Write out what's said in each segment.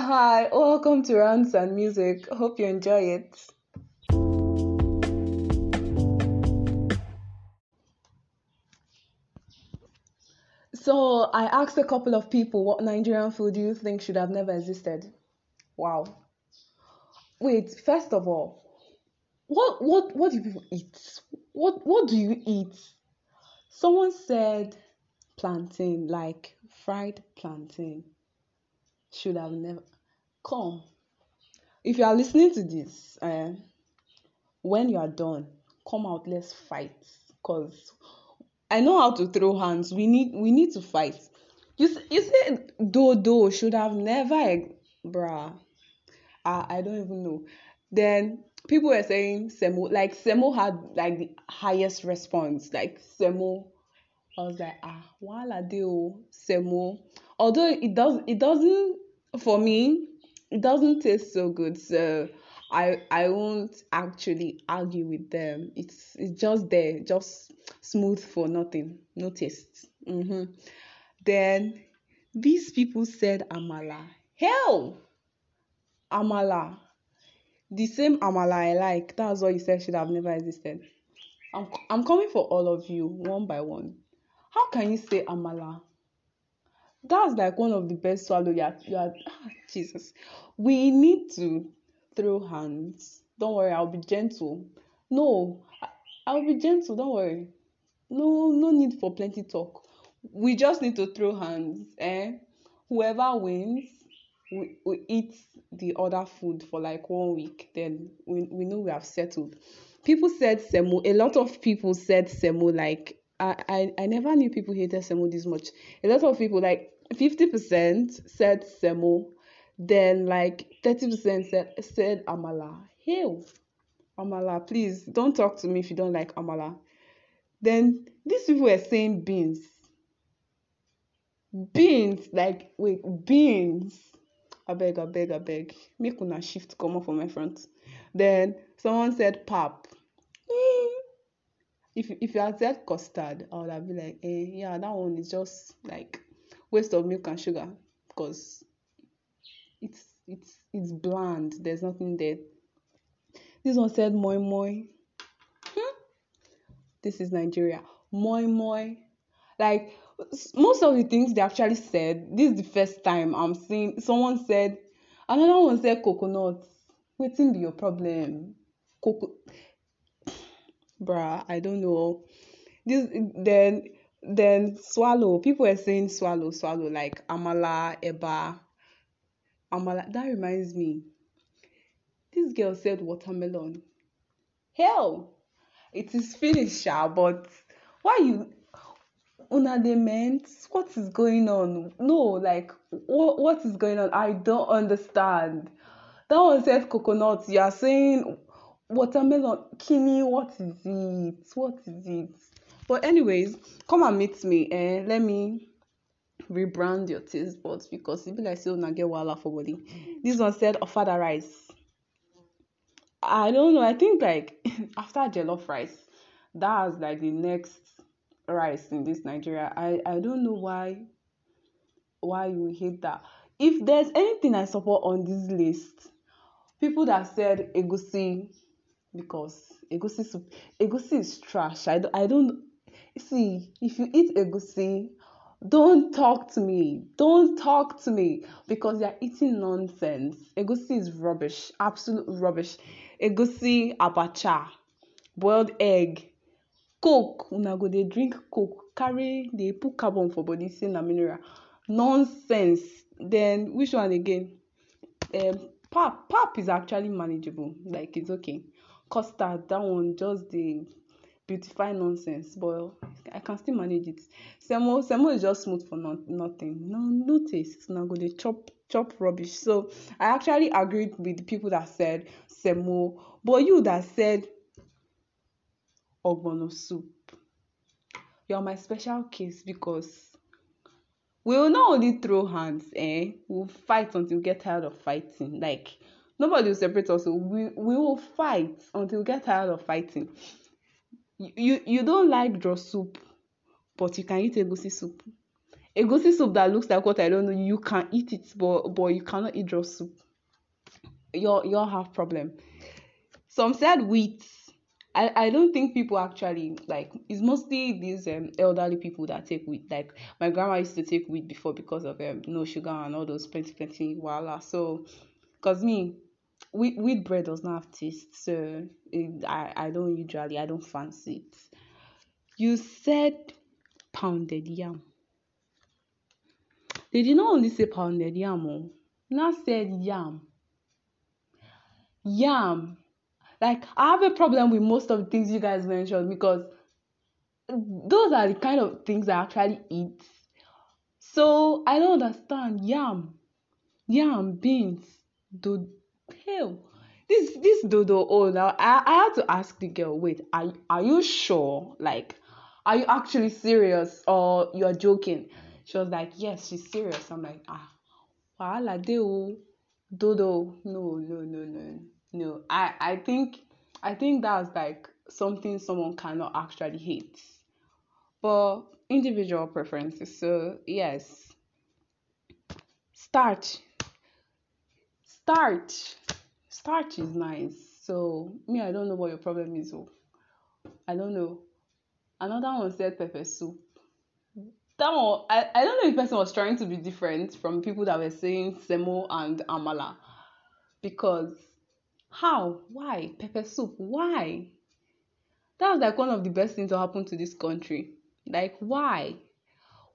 Hi, welcome to Rants and Music. Hope you enjoy it. So, I asked a couple of people what Nigerian food do you think should have never existed? Wow. Wait, first of all, what what what do people eat? What what do you eat? Someone said plantain, like fried plantain. Should have never come. If you are listening to this, uh, when you are done, come out, let's fight. Cause I know how to throw hands. We need we need to fight. You you said dodo should have never, bruh. I I don't even know. Then people were saying Semo, like Semo had like the highest response. Like Semo, I was like ah, wala deo Semo. Although it does it doesn't for me it doesn't taste so good. So I I won't actually argue with them. It's it's just there, just smooth for nothing, no taste. Mm-hmm. Then these people said amala. Hell, amala. The same amala I like. That's what you said should have never existed. I'm I'm coming for all of you one by one. How can you say amala? That's like one of the best swallow you are, you are ah, Jesus. We need to throw hands. Don't worry, I'll be gentle. No, I, I'll be gentle, don't worry. No, no need for plenty talk. We just need to throw hands. Eh? Whoever wins, we, we eat the other food for like one week. Then we, we know we have settled. People said semo. A lot of people said semo. Like I, I, I never knew people hated semo this much. A lot of people like 50% said semo. Then like 30% said said amala. Hell, amala, please don't talk to me if you don't like amala. Then these people were saying beans. Beans, like wait, beans. I beg, I beg, I beg. Make una shift come up from my front. Then someone said pap. If if you had said custard, I would have been like, eh, yeah, that one is just like waste of milk and sugar because it's it's it's bland. There's nothing there. This one said moi moi. Hmm? This is Nigeria. Moi moi. Like most of the things they actually said, this is the first time I'm seeing someone said another one said coconut. Waiting be your problem. Coco bruh, I don't know. This then then swallow. People were saying swallow, swallow, like amala, eba, amala. That reminds me. This girl said watermelon. Hell, it is finished, but why you una dey meant what is going on no like what, what is going on i don't understand that one said coconut you are saying watermelon kini what is it? What is it? But anyways come and meet me eh? Let me rebrand your taste buds because e be like say una get wahala for body. This one said ofada rice. I don't know i think like after jollof rice that's like the next rice in this Nigeria. I, I don't know why why you hate that. If there's anything I support on this list, people that said egusi because egusi soup egusi is trash. I, don't, I don't see if you eat egusi, don't talk to me. Don't talk to me because you're eating nonsense. Egusi is rubbish, absolute rubbish. Egusi, abacha, boiled egg, coke una go dey drink coke carry dey put carbon for body say na mineral nonsense then which one again um pap pap is actually manageable like it's okay custard that one just the beautify nonsense but i can still manage it semo semo is just smooth for no, nothing no no taste una go dey chop chop rubbish so i actually agreed with the people that said semo but you that said ogbono soup. You are my special case because we will not only throw hands, eh? We'll fight until we get tired of fighting. Like nobody will separate us. We we will fight until we get tired of fighting. You you, don't like draw soup, but you can eat egusi soup. egusi soup that looks like what I don't know, you can eat it, but but you cannot eat raw soup. You you have problem. Some said wheat. I, I don't think people actually like it's mostly these um, elderly people that take wheat. Like my grandma used to take wheat before because of um, no sugar and all those plenty plenty voila. So, cause me, wheat wheat bread does not have taste, so it, I I don't usually I don't fancy it. You said pounded yam. They did not only say pounded yam, oh, not said yam. Yam. Like I have a problem with most of the things you guys mentioned because those are the kind of things I actually eat. So I don't understand. Yam, yam, beans, do hell. This this dodo. Oh, now I, I had to ask the girl. Wait, are are you sure? Like, are you actually serious or you're joking? She was like, yes, she's serious. I'm like, ah, wahala deo, dodo. No, no, no, no, no. I I think I think that's like something someone cannot actually hate, but individual preferences. So yes, starch, starch, starch is nice. So me, I don't know what your problem is. Oh, I don't know. Another one said pepper soup. That one, I, I don't know if person was trying to be different from people that were saying semo and amala because how? Why? Pepper soup? Why? That was like one of the best things to happen to this country. Like why?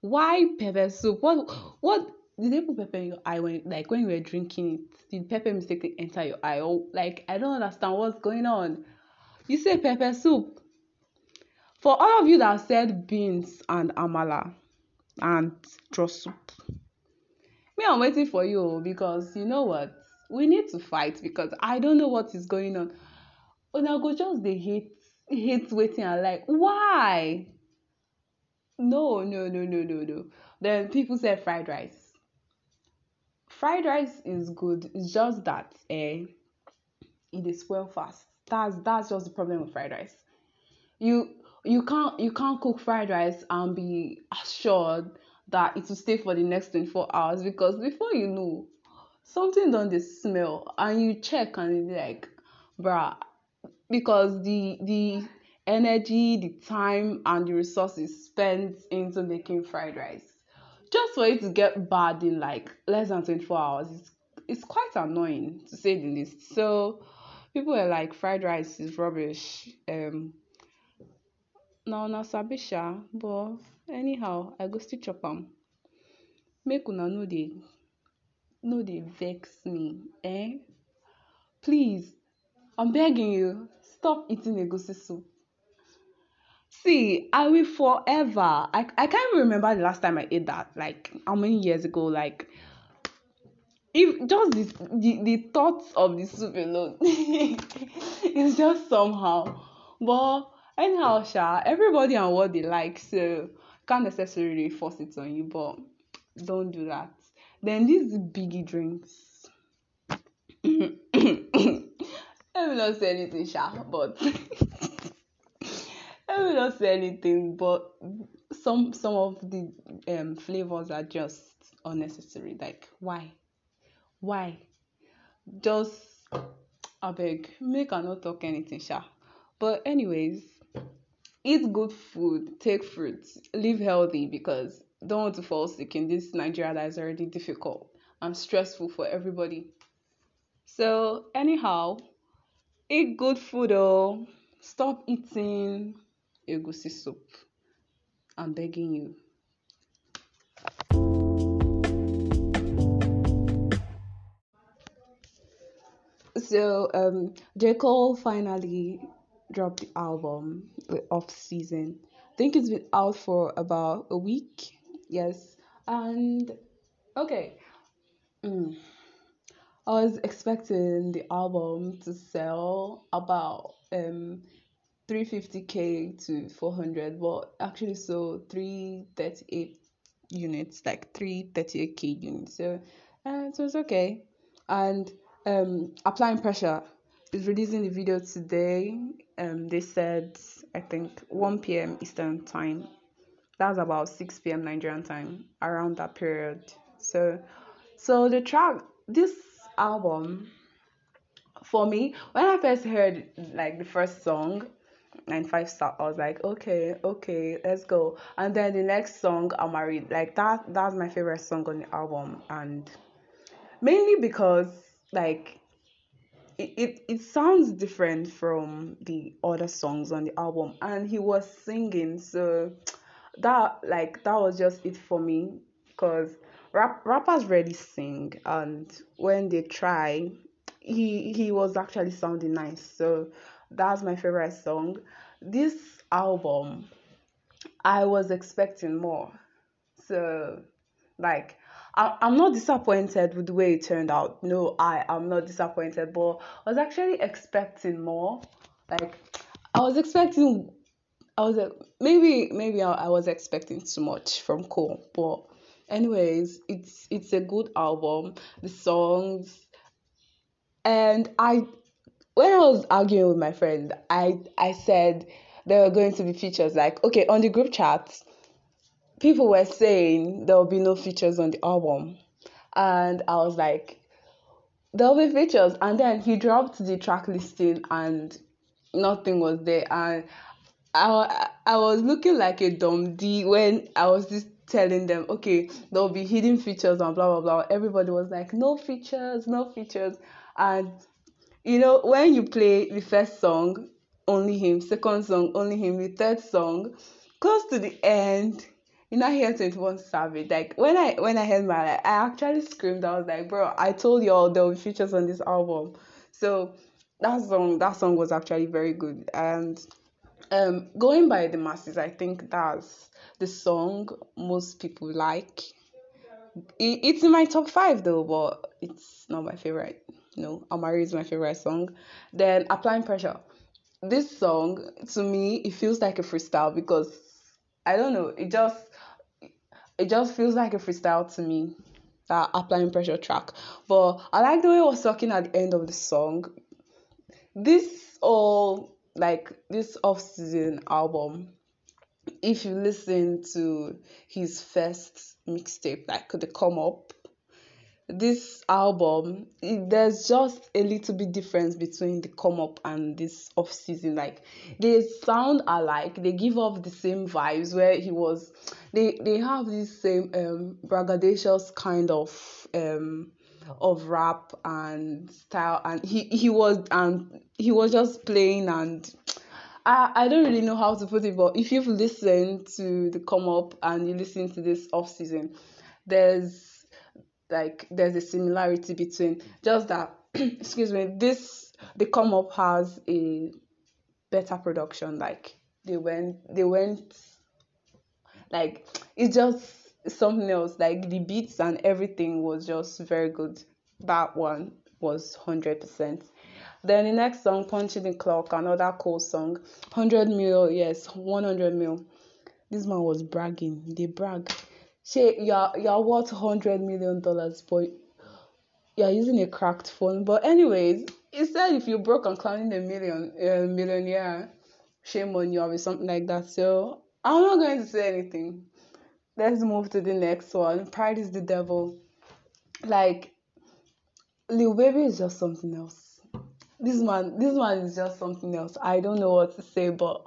Why pepper soup? What what did they put pepper in your eye when like when you were drinking it? Did pepper mistakenly enter your eye? Like I don't understand what's going on. You say pepper soup. For all of you that said beans and amala and draw soup. Me, I'm waiting for you oh, because you know what? we need to fight because I don't know what is going on. Una go just dey hate hate waiting and like why? No, no, no, no, no, no. Then people said fried rice. Fried rice is good. It's just that eh, it is well fast. That's that's just the problem with fried rice. You you can't you can't cook fried rice and be assured that it will stay for the next 24 hours because before you know something don dey smell and you check and you like bruh because the the energy the time and the resources spent into making fried rice just for it to get bad in like less than 24 hours it's, it's quite annoying to say the least. So people are like fried rice is rubbish. Um na una but anyhow i go still chop am. Make una no dey no dey vex me eh? Please i'm begging you stop eating egusi soup see i will forever i i can't remember the last time i ate that like how many years ago like if just this the the thoughts of the soup alone it's just somehow but anyhow sha everybody and what they like so can't necessarily force it on you but don't do that then these biggie drinks. Let me not say anything, Sha, but let will not say anything, but some some of the um flavors are just unnecessary. Like why? Why? Just I beg, make I not talk anything, Sha. But anyways, eat good food, take fruits, live healthy because don't want to fall sick in this Nigeria that is already difficult and stressful for everybody. So, anyhow, eat good food oh. Stop eating egusi soup. I'm begging you. So, um, J. Cole finally dropped the album, the off season. I think it's been out for about a week yes and okay mm. i was expecting the album to sell about um 350k to 400 but actually so 338 units like 338k units so uh, so it's okay and um applying pressure is releasing the video today um they said i think 1 p.m eastern time That's about 6 p.m. Nigerian time around that period. So, so the track, this album, for me, when I first heard like the first song, nine five star, I was like, okay, okay, let's go. And then the next song, Amari. Like that, that's my favorite song on the album, and mainly because like it, it, it sounds different from the other songs on the album. And he was singing so that like that was just it for me. Because rap, rappers rarely sing. And when they try he he was actually sounding nice. So that's my favorite song this album i was expecting more so like I, I'm not disappointed with the way it turned out. No, I am not disappointed, but I was actually expecting more. Like, I was expecting, I was like, maybe maybe I, I was expecting too much from Cole, but anyways, it's it's a good album. The songs, and I, when I was arguing with my friend, I I said there were going to be features like okay on the group chat people were saying there will be no features on the album. And I was like, there'll be features. And then he dropped the track listing and nothing was there. And I, I was looking like a dumb D when I was just telling them, okay, there'll be hidden features and blah, blah, blah. Everybody was like, no features, no features. And, you know, when you play the first song, only him, second song, only him, the third song, close to the end, you know hear 21 Savage. Like when I when I heard my like, I actually screamed. I was like, bro, I told y'all there will be features on this album. So that song that song was actually very good. And um going by the masses, I think that's the song most people like. It, it's in my top five though, but it's not my favorite. No, Amari is my favorite song. Then applying pressure. This song to me it feels like a freestyle because I don't know, it just it just feels like a freestyle to me that applying pressure track but i like the way it was talking at the end of the song this all like this off-season album if you listen to his first mixtape like the come up this album it, there's just a little bit difference between the come up and this off season. Like they sound alike they give off the same vibes where he was they they have this same um braggadocious kind of um of rap and style and he he was and he was just playing and I, I don't really know how to put it but if you've listened to the come up and you listen to this off season there's like there's a similarity between just that excuse me this the come up has a better production. Like they went they went like it's just something else. Like the beats and everything was just very good. That one was 100% then the next song punching the clock another cool song. 100 mil yes 100 mil. This man was bragging. They brag say you're you're worth hundred million dollars, but you're using a cracked phone. But anyways, said if you broke and climbing a million a millionaire, shame on you or something like that. So I'm not going to say anything. Let's move to the next one. Pride is the devil. Like Lil Baby is just something else. This man, this man is just something else. I don't know what to say, but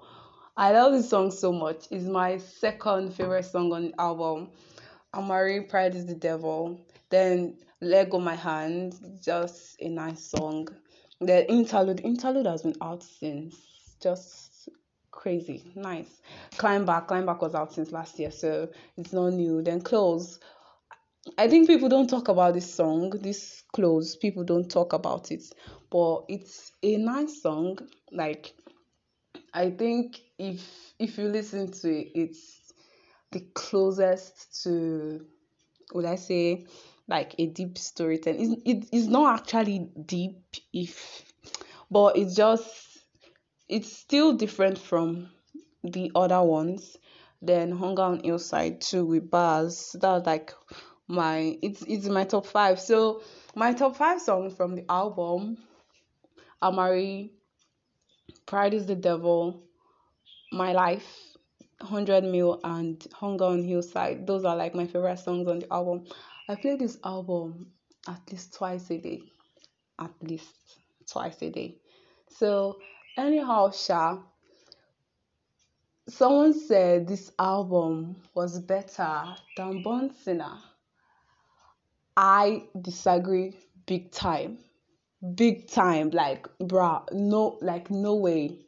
I love this song so much. It's my second favorite song on the album. Amari, Pride is the Devil. Then Let Go My Hand, just a nice song. The interlude, interlude has been out since just crazy, nice. Climb Back, Climb Back was out since last year, so it's not new. Then Close. I think people don't talk about this song, this close. People don't talk about it, but it's a nice song. Like I think if if you listen to it, it's the closest to would I say like a deep storytelling. It's, it, it's not actually deep if but it's just it's still different from the other ones. Then Hunger on Hillside too with bars. That was like my it's it's my top five. So my top five songs from the album Amari, Pride is the Devil, My Life, 100 Mil and Hunger on Hillside. Those are like my favorite songs on the album. I play this album at least twice a day. At least twice a day. So, anyhow, Sha, someone said this album was better than Born Sinner. I disagree big time. Big time. Like, bruh, no, like, no way.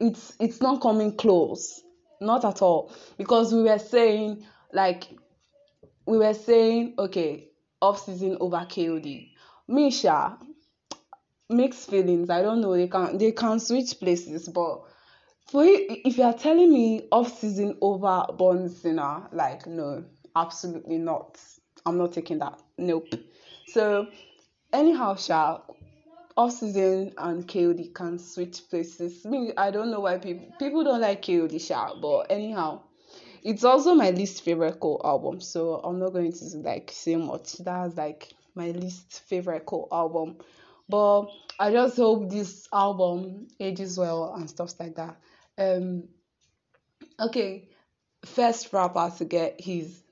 It's it's not coming close. Not at all. Because we were saying, like, we were saying, okay, off season over KOD. Misha, mixed feelings. I don't know. They can they can switch places, but for you, if you are telling me off season over Born Sinner, like no, absolutely not. I'm not taking that. Nope. So anyhow, Sha, off season and KOD can switch places. Me, I don't know why people people don't like KOD Sha, but anyhow, it's also my least favorite Cole album. So I'm not going to like say much. That's like my least favorite Cole album. But I just hope this album ages well and stuff like that. Um okay, first rapper to get his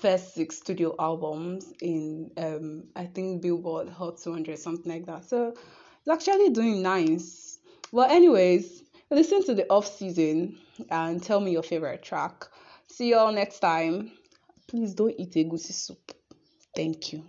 first six studio albums in um I think Billboard Hot 200 something like that. So it's actually doing nice. Well, anyways, listen to the off season and tell me your favorite track. See y'all next time. Please don't eat egusi soup. Thank you.